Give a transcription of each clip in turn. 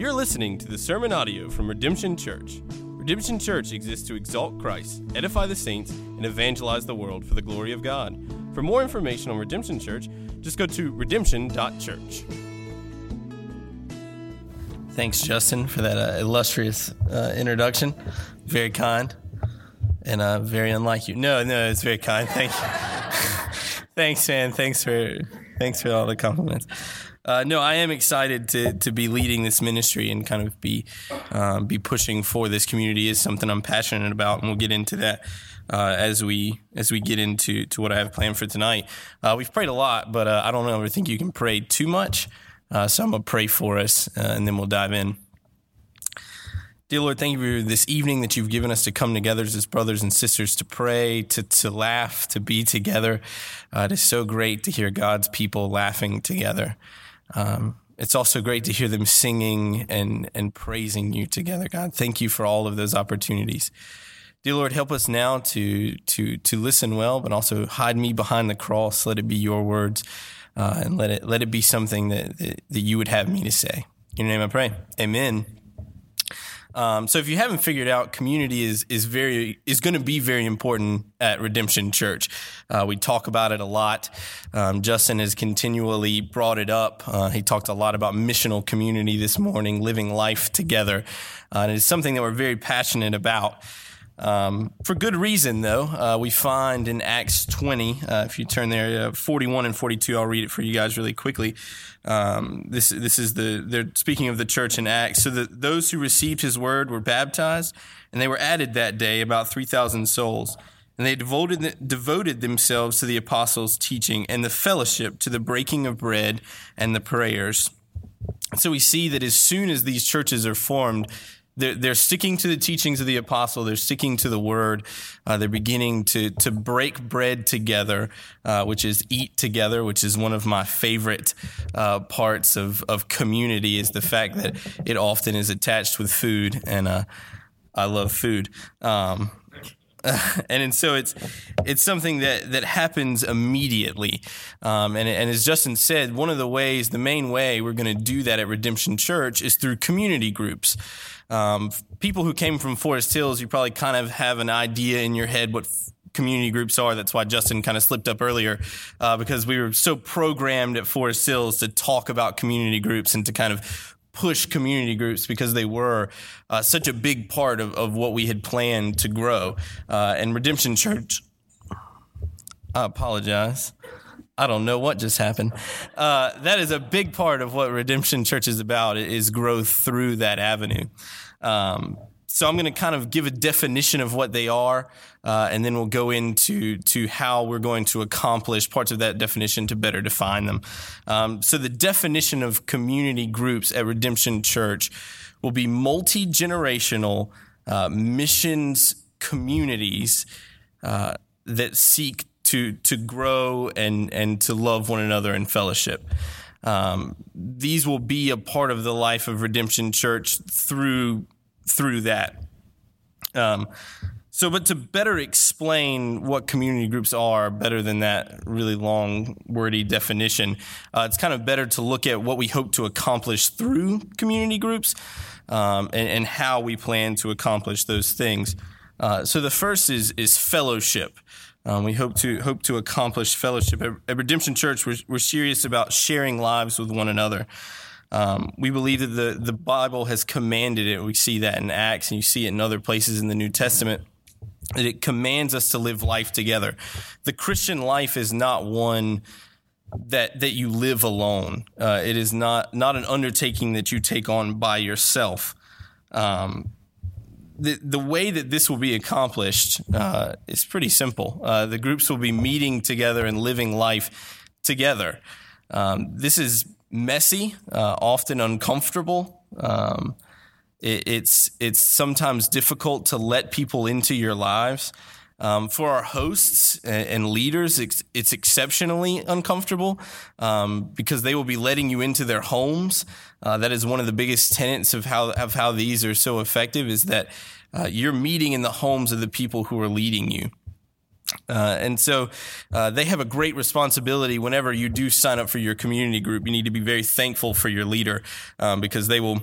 You're listening to the sermon audio from Redemption Church. Redemption Church exists to exalt Christ, edify the saints, and evangelize the world for the glory of God. For more information on Redemption Church, just go to redemption.church. Thanks, Justin, for that uh, illustrious uh, introduction. Very kind and uh, very unlike you. No, no, it's very kind. Thank you. thanks, man. Thanks for thanks for all the compliments. Uh, no, I am excited to to be leading this ministry and kind of be um, be pushing for this community is something I'm passionate about, and we'll get into that uh, as we as we get into to what I have planned for tonight. Uh, we've prayed a lot, but uh, I don't ever think you can pray too much. Uh, so I'm gonna pray for us, and then we'll dive in. Dear Lord, thank you for this evening that you've given us to come together as brothers and sisters to pray, to, to laugh, to be together. It is so great to hear God's people laughing together. Um, it's also great to hear them singing and, and praising you together, God. Thank you for all of those opportunities. Dear Lord, help us now to, to, to listen well, but also hide me behind the cross. Let it be your words, uh, and let it, let it be something that, that, that you would have me to say. In your name I pray. Amen. Um, so if you haven't figured out, community is is very is going to be very important at Redemption Church. Uh, we talk about it a lot. Um, Justin has continually brought it up. Uh, he talked a lot about missional community this morning, living life together, uh, and it's something that we're very passionate about. Um, for good reason, though, uh, we find in Acts 20, uh, if you turn there, uh, 41 and 42, I'll read it for you guys really quickly. Um, this this is the they're speaking of the church in Acts. So that those who received his word were baptized, and they were added that day about 3,000 souls. And they devoted, devoted themselves to the apostles' teaching and the fellowship, to the breaking of bread and the prayers. So we see that as soon as these churches are formed, they're, they're sticking to the teachings of the apostle. They're sticking to the word. Uh, they're beginning to, to break bread together, uh, which is eat together, which is one of my favorite uh, parts of, of community is the fact that it often is attached with food. And uh, I love food. Um, and, and so it's it's something that that happens immediately. Um, and and as Justin said, one of the ways, the main way we're going to do that at Redemption Church is through community groups. Um, people who came from Forest Hills, you probably kind of have an idea in your head what community groups are. That's why Justin kind of slipped up earlier, uh, because we were so programmed at Forest Hills to talk about community groups and to kind of push community groups because they were uh, such a big part of, of what we had planned to grow. Uh, and Redemption Church, I apologize. I don't know what just happened. Uh, that is a big part of what Redemption Church is about is growth through that avenue. Um, so I'm going to kind of give a definition of what they are, uh, and then we'll go into to how we're going to accomplish parts of that definition to better define them. Um, so the definition of community groups at Redemption Church will be multi generational uh, missions communities uh, that seek to to grow and and to love one another in fellowship. Um, these will be a part of the life of Redemption Church through through that. Um, so, but to better explain what community groups are, better than that really long, wordy definition, uh, it's kind of better to look at what we hope to accomplish through community groups um, and, and, how we plan to accomplish those things. Uh, so, the first is is fellowship. Um, we hope to hope to accomplish fellowship at, at Redemption Church. We're, we're, serious about sharing lives with one another. Um, we believe that the the Bible has commanded it. We see that in Acts, and you see it in other places in the New Testament. That it commands us to live life together. The Christian life is not one that that you live alone. Uh, it is not not an undertaking that you take on by yourself. Um, the, the way that this will be accomplished uh, is pretty simple. Uh, the groups will be meeting together and living life together. Um, this is messy, uh, often uncomfortable. Um, it, it's it's sometimes difficult to let people into your lives. Um, for our hosts and, leaders, it's, it's, exceptionally uncomfortable um, because they will be letting you into their homes. Uh, that is one of the biggest tenets of how of how these are so effective is that uh, you're meeting in the homes of the people who are leading you. Uh, and so uh, they have a great responsibility whenever you do sign up for your community group. You need to be very thankful for your leader um, because they will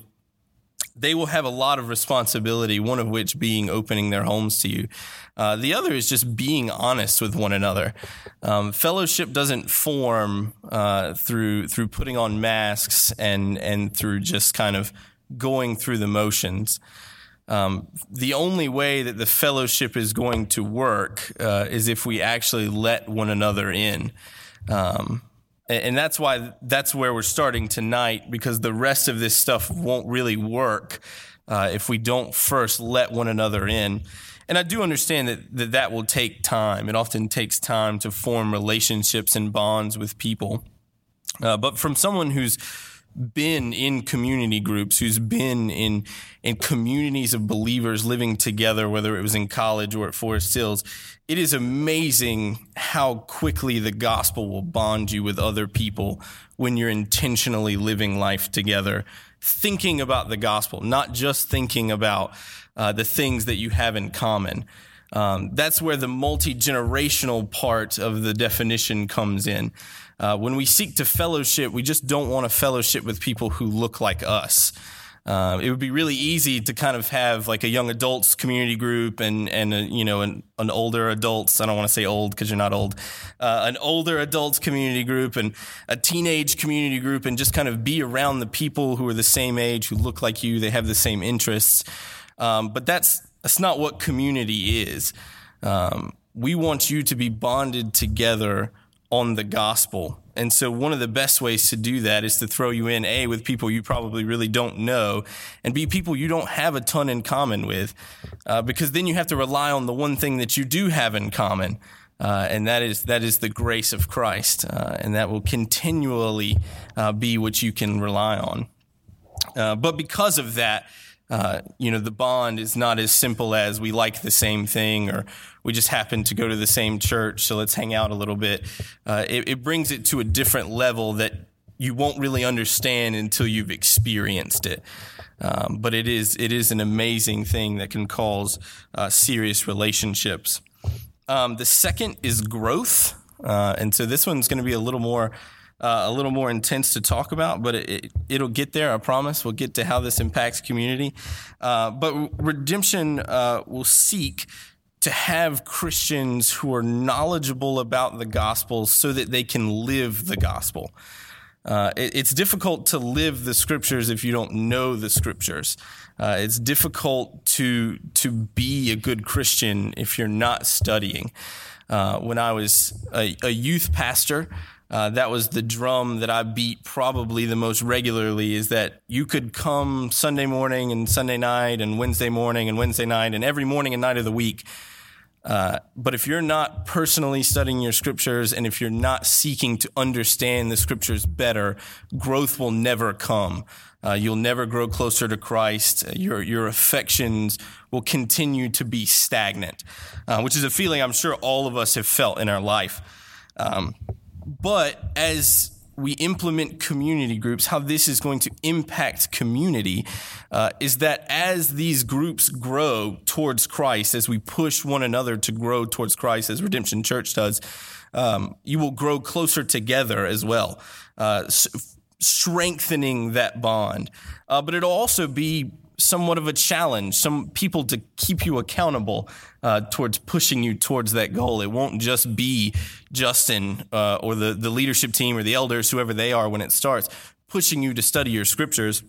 they will have a lot of responsibility, one of which being opening their homes to you. Uh, the other is just being honest with one another. Um, fellowship doesn't form uh, through through putting on masks and and through just kind of going through the motions. Um, the only way that the fellowship is going to work uh, is if we actually let one another in. Um, and that's why that's where we're starting tonight because the rest of this stuff won't really work uh, if we don't first let one another in. And I do understand that, that that will take time. It often takes time to form relationships and bonds with people. Uh, but from someone who's been in community groups, who's been in in communities of believers living together, whether it was in college or at Forest Hills, it is amazing how quickly the gospel will bond you with other people when you're intentionally living life together, thinking about the gospel, not just thinking about uh, the things that you have in common. Um, that's where the multi generational part of the definition comes in. Uh, when we seek to fellowship, we just don't want to fellowship with people who look like us. Uh, it would be really easy to kind of have like a young adults community group and and a, you know an, an older adults. I don't want to say old because you're not old. Uh, an older adults community group and a teenage community group, and just kind of be around the people who are the same age, who look like you, they have the same interests. Um, but that's that's not what community is. Um, we want you to be bonded together on the gospel. And so, one of the best ways to do that is to throw you in A, with people you probably really don't know, and B, people you don't have a ton in common with, uh, because then you have to rely on the one thing that you do have in common. Uh, and that is that is the grace of Christ, uh, and that will continually uh, be what you can rely on. Uh, but because of that, uh, you know, the bond is not as simple as we like the same thing or we just happen to go to the same church, so let's hang out a little bit. Uh, it, it, brings it to a different level that you won't really understand until you've experienced it. Um, but it is it is an amazing thing that can cause uh, serious relationships. Um, the second is growth, uh, and so this one's going to be a little more uh, a little more intense to talk about, but it, will get there. I promise. We'll get to how this impacts community. Uh, but redemption uh, will seek to have Christians who are knowledgeable about the gospel so that they can live the gospel. Uh, it, it's difficult to live the scriptures if you don't know the scriptures. Uh, it's difficult to to be a good Christian if you're not studying. Uh, when I was a, a youth pastor, uh, that was the drum that I beat probably the most regularly is that you could come Sunday morning and Sunday night and Wednesday morning and Wednesday night and every morning and night of the week. Uh, but if you're not personally studying your scriptures and if you're not seeking to understand the scriptures better, growth will never come. Uh, you'll never grow closer to Christ. Your, your affections will continue to be stagnant, uh, which is a feeling I'm sure all of us have felt in our life. Um, but as we implement community groups, how this is going to impact community uh, is that as these groups grow towards Christ, as we push one another to grow towards Christ, as Redemption Church does, um, you will grow closer together as well, uh, s- strengthening that bond. Uh, but it'll also be somewhat of a challenge, some people to keep you accountable uh, towards pushing you towards that goal. It won't just be Justin uh, or the, the leadership team or the elders, whoever they are when it starts, pushing you to study your scriptures.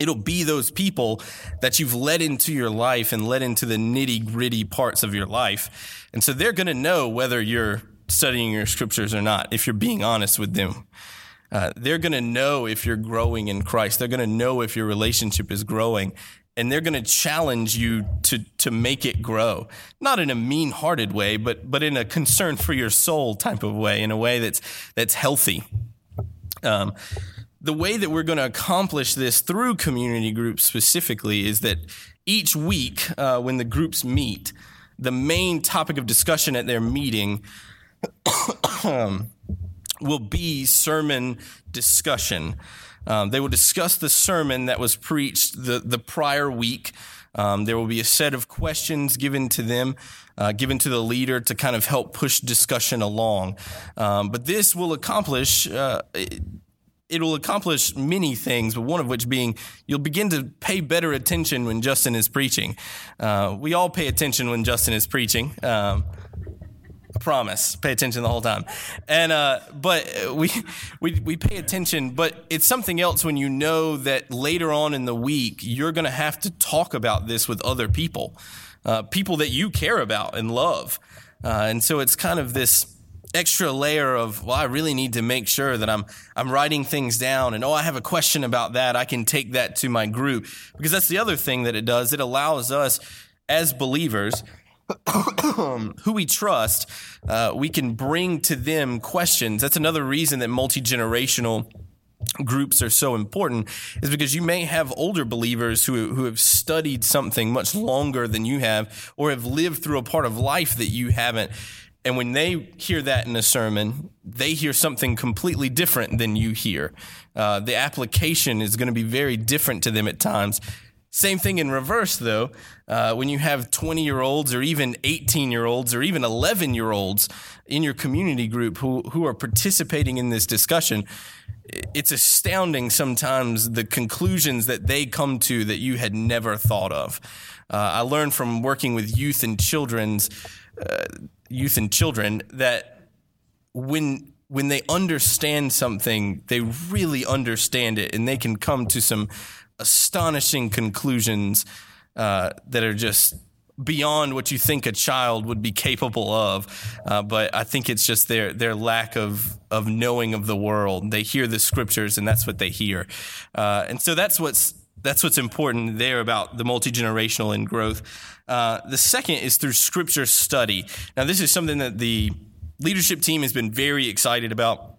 It'll be those people that you've led into your life and led into the nitty gritty parts of your life. And so they're going to know whether you're studying your scriptures or not, if you're being honest with them. Uh, they're going to know if you're growing in Christ. They're going to know if your relationship is growing. And they're going to challenge you to, to make it grow. Not in a mean hearted way, but, but in a concern for your soul type of way, in a way that's, that's healthy. Um, the way that we're going to accomplish this through community groups specifically is that each week, uh, when the groups meet, the main topic of discussion at their meeting um, will be sermon discussion. Um, they will discuss the sermon that was preached the, the prior week. Um, there will be a set of questions given to them, uh, given to the leader to kind of help push discussion along. Um, but this will accomplish uh, it'll accomplish many things, but one of which being you'll begin to pay better attention when Justin is preaching. Uh, we all pay attention when Justin is preaching. Um, promise. Pay attention the whole time. And uh, but we we we pay attention, but it's something else when you know that later on in the week you're going to have to talk about this with other people, uh, people that you care about and love, uh, and so it's kind of this extra layer of well, I really need to make sure that I'm I'm writing things down, and oh, I have a question about that. I can take that to my group because that's the other thing that it does. It allows us as believers who we trust, uh, we can bring to them questions. That's another reason that multi generational groups are so important is because you may have older believers who, who have studied something much longer than you have or have lived through a part of life that you haven't. And when they hear that in a sermon, they hear something completely different than you hear. Uh, the application is going to be very different to them at times. Same thing in reverse, though. Uh, when you have 20 year olds or even 18 year olds or even 11 year olds in your community group who, who are participating in this discussion, it's astounding sometimes the conclusions that they come to that you had never thought of. Uh, I learned from working with youth and children's uh, youth and children that when when they understand something, they really understand it, and they can come to some astonishing conclusions uh, that are just beyond what you think a child would be capable of. Uh, but I think it's just their their lack of of knowing of the world. They hear the scriptures, and that's what they hear. Uh, and so that's what's that's what's important there about the multi generational and growth. Uh, the second is through scripture study. Now, this is something that the leadership team has been very excited about.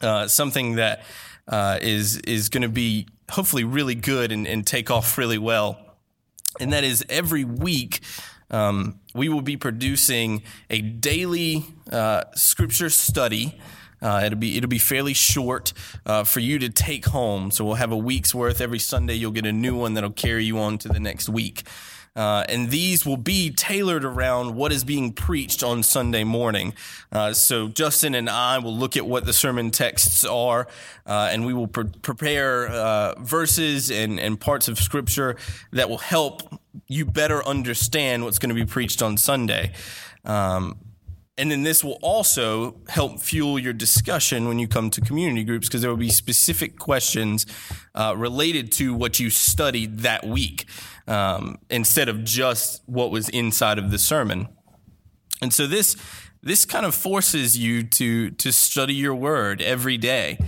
Uh, something that uh, is is going to be hopefully really good and, and, take off really well. And that is every week um, we will be producing a daily uh, scripture study. Uh, it'll be it'll be fairly short uh, for you to take home. So we'll have a week's worth every Sunday. You'll get a new one that'll carry you on to the next week. Uh, and these will be tailored around what is being preached on Sunday morning. Uh, so Justin and I will look at what the sermon texts are, uh, and we will pre- prepare uh, verses and, and parts of Scripture that will help you better understand what's going to be preached on Sunday. Um, and then this will also help fuel your discussion when you come to community groups because there will be specific questions uh, related to what you studied that week um, instead of just what was inside of the sermon. And so this this kind of forces you to to study your word every day.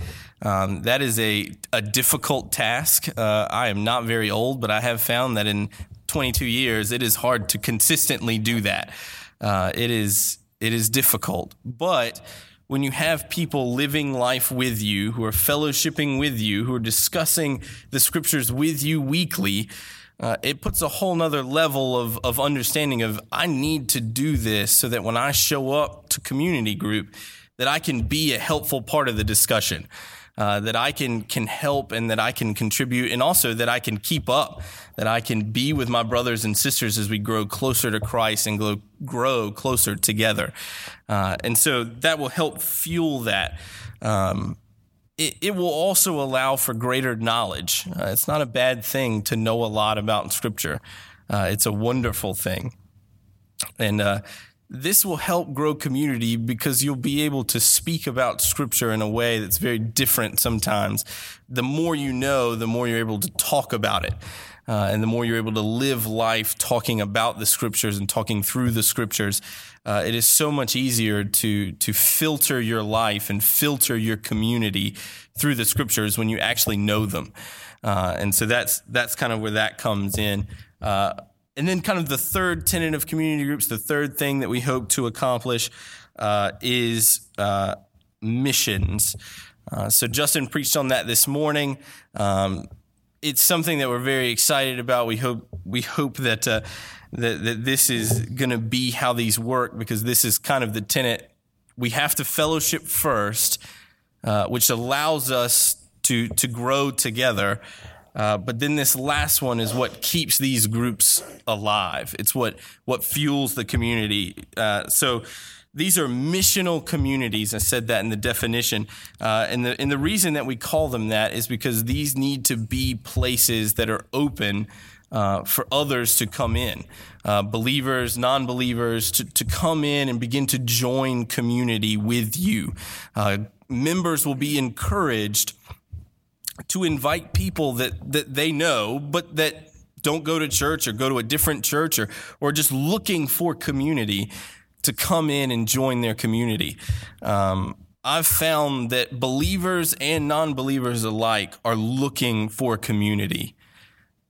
Um, that is a a difficult task. Uh, I am not very old, but I have found that in 22 years, it is hard to consistently do that. Uh, it is it is difficult, but when you have people living life with you, who are fellowshipping with you, who are discussing the scriptures with you weekly, uh, it puts a whole nother level of, of understanding of I need to do this so that when I show up to community group, that I can be a helpful part of the discussion uh, that I can can help and that I can contribute, and also that I can keep up, that I can be with my brothers and sisters as we grow closer to Christ and grow, grow closer together. Uh, and so that will help fuel that. Um, it, it, will also allow for greater knowledge. Uh, it's not a bad thing to know a lot about Scripture. Uh, it's a wonderful thing. And uh, this will help grow community because you'll be able to speak about scripture in a way that's very different sometimes. The more you know, the more you're able to talk about it. Uh, and the more you're able to live life talking about the scriptures and talking through the scriptures, uh, it is so much easier to to filter your life and filter your community through the scriptures when you actually know them. Uh, and so that's that's kind of where that comes in. And then, kind of the third tenet of community groups, the third thing that we hope to accomplish uh, is uh, missions. Uh, so, Justin preached on that this morning. Um, it's something that we're very excited about. We hope we hope that uh, that, that this is going to be how these work because this is kind of the tenet. We have to fellowship first, uh, which allows us to to grow together. Uh, but then this last one is what keeps these groups alive. It's what what fuels the community. Uh, so these are missional communities. I said that in the definition. Uh, and, the, and the reason that we call them that is because these need to be places that are open uh, for others to come in, uh, believers, non believers, to, to come in and begin to join community with you. Members will be encouraged to invite people that, that they know, but that don't go to church or go to a different church or, or just looking for community to come in and join their community. Um, I've found that believers and non believers alike are looking for community.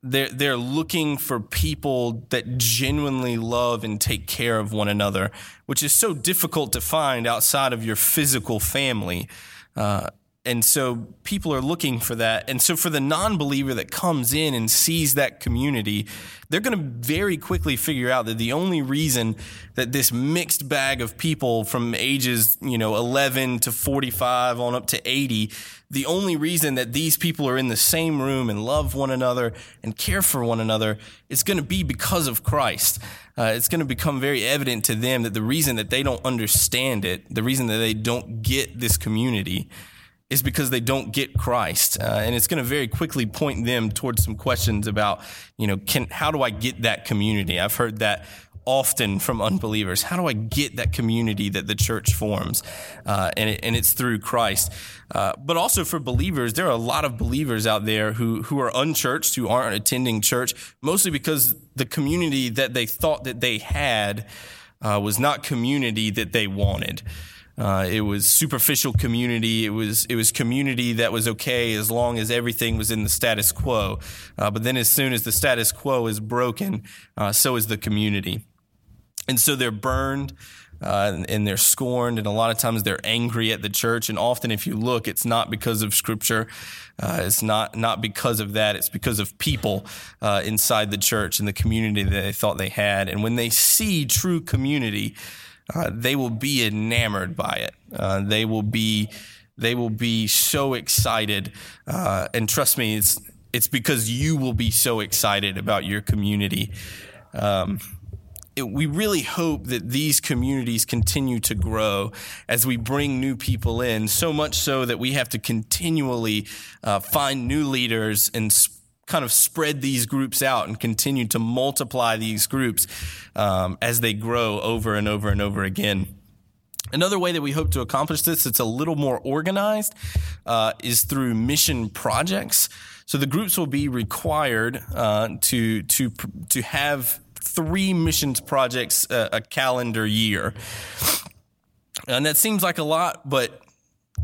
They're, they're looking for people that genuinely love and take care of one another, which is so difficult to find outside of your physical family. Uh, and so people are looking for that. And so for the non believer that comes in and sees that community, they're going to very quickly figure out that the only reason that this mixed bag of people from ages, you know, 11 to 45 on up to 80, the only reason that these people are in the same room and love one another and care for one another is going to be because of Christ. Uh, it's going to become very evident to them that the reason that they don't understand it, the reason that they don't get this community, is because they don't get Christ. Uh, and it's going to very quickly point them towards some questions about, you know, can, how do I get that community? I've heard that often from unbelievers. How do I get that community that the church forms? Uh, and, it, and it's through Christ. Uh, but also for believers, there are a lot of believers out there who, who are unchurched, who aren't attending church, mostly because the community that they thought that they had uh, was not community that they wanted. Uh, it was superficial community. It was it was community that was okay as long as everything was in the status quo. Uh, but then, as soon as the status quo is broken, uh, so is the community. And so they're burned uh, and they're scorned, and a lot of times they're angry at the church. And often, if you look, it's not because of Scripture. Uh, it's not not because of that. It's because of people uh, inside the church and the community that they thought they had. And when they see true community uh, they will be enamored by it. Uh, they will be they will be so excited, uh, and trust me, it's it's because you will be so excited about your community. Um, it, we really hope that these communities continue to grow as we bring new people in, so much so that we have to continually uh, find new leaders and kind of spread these groups out and continue to multiply these groups um, as they grow over and over and over again. Another way that we hope to accomplish this, it's a little more organized, uh, is through mission projects. So the groups will be required uh, to to to have three missions projects a, a calendar year, and that seems like a lot, but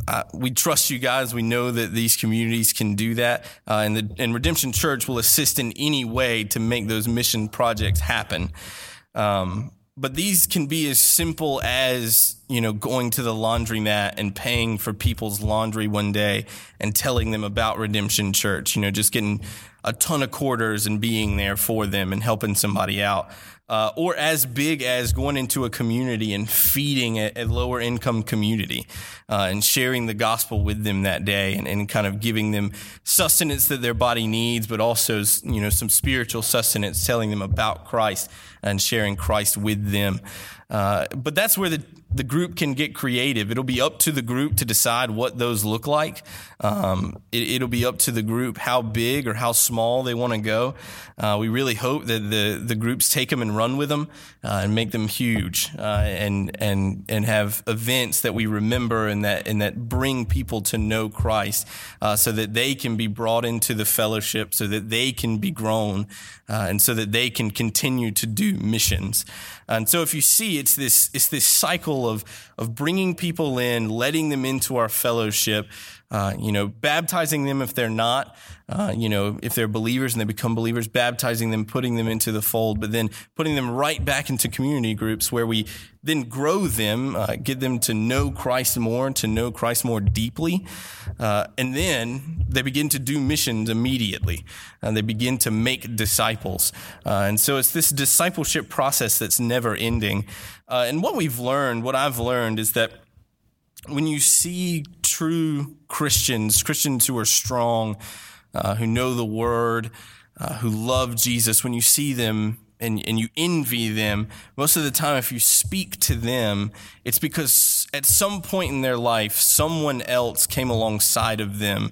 uh, we trust you guys. We know that these communities can do that, uh, and the and Redemption Church will assist in any way to make those mission projects happen. Um, but these can be as simple as you know going to the laundromat and paying for people's laundry one day and telling them about Redemption Church. You know, just getting a ton of quarters and being there for them and helping somebody out uh, or as big as going into a community and feeding a, a lower income community uh, and sharing the gospel with them that day and, and, kind of giving them sustenance that their body needs, but also you know some spiritual sustenance, telling them about Christ and sharing Christ with them. Uh, but that's where the the group can get creative. It'll be up to the group to decide what those look like. Um, it, will be up to the group how big or how small they want to go. Uh, we really hope that the the groups take them and run with them uh, and make them huge uh, and and and have events that we remember and that and that bring people to know Christ, uh, so that they can be brought into the fellowship, so that they can be grown, uh, and so that they can continue to do missions. And so, if you see, it's this it's this cycle of of bringing people in, letting them into our fellowship, uh, you know, baptizing them if they're not, uh, you know, if they're believers and they become believers, baptizing them, putting them into the fold, but then putting them right back into community groups where we then grow them, uh, get them to know Christ more, to know Christ more deeply, uh, and then they begin to do missions immediately, and they begin to make disciples, uh, and so it's this discipleship process that's never ending. Uh, and what we've learned, what I've learned, is that when you see true Christians, Christians who are strong, uh, who know the word, uh, who love Jesus, when you see them and, and you envy them, most of the time, if you speak to them, it's because at some point in their life, someone else came alongside of them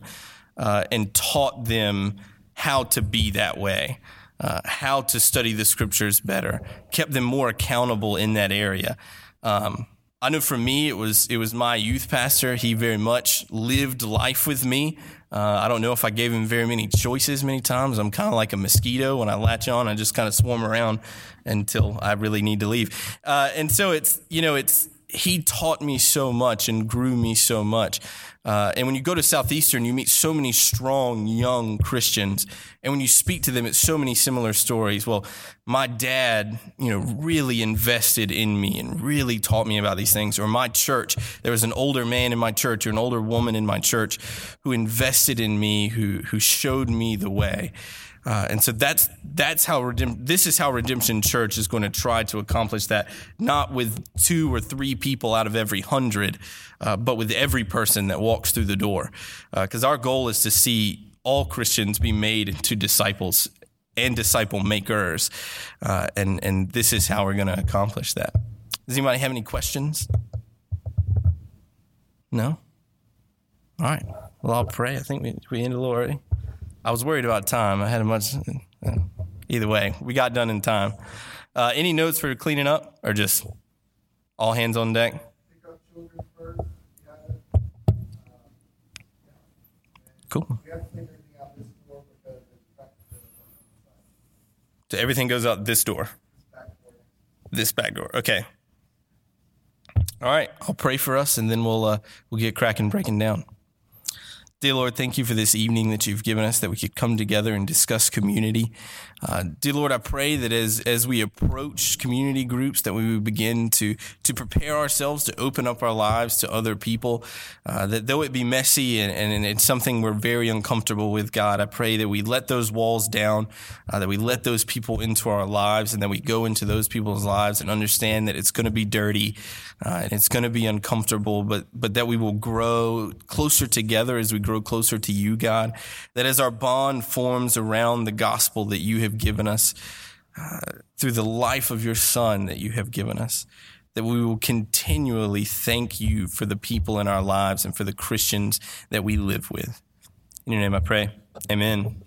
uh, and taught them how to be that way, uh, how to study the scriptures better, kept them more accountable in that area. Um, I know for me, it was it was my youth pastor. He very much lived life with me. Uh, I don't know if I gave him very many choices many times. I'm kind of like a mosquito when I latch on. I just kind of swarm around until I really need to leave. Uh, and so it's you know it's he taught me so much and grew me so much. Uh, and when you go to Southeastern, you meet so many strong young Christians. And when you speak to them, it's so many similar stories. Well, my dad, you know, really invested in me and really taught me about these things. Or my church, there was an older man in my church or an older woman in my church who invested in me, who, who showed me the way. Uh, and so that's that's how this is how Redemption Church is going to try to accomplish that, not with two or three people out of every hundred, uh, but with every person that walks through the door. Because uh, our goal is to see all Christians be made into disciples and disciple makers, uh, and and this is how we're going to accomplish that. Does anybody have any questions? No. All right. Well, I'll pray. I think we we ended a little early. I was worried about time. I had a much. Either way, we got done in time. Uh, any notes for cleaning up, or just all hands on deck? Cool. So everything goes out this door. This back door. Okay. All right. I'll pray for us, and then we'll uh, we'll get cracking, breaking down. Dear Lord, thank you for this evening that you've given us that we could come together and discuss community. Uh, dear Lord, I pray that as, as we approach community groups, that we would begin to, to prepare ourselves to open up our lives to other people. Uh, that though it be messy and, and, it's something we're very uncomfortable with, God, I pray that we let those walls down, uh, that we let those people into our lives, and that we go into those people's lives and understand that it's going to be dirty uh, and it's going to be uncomfortable, but, but that we will grow closer together as we grow closer to you, God. That as our bond forms around the gospel that you have given us uh, through the life of your son that you have given us, that we will continually thank you for the people in our lives and for the Christians that we live with. In your name I pray. Amen.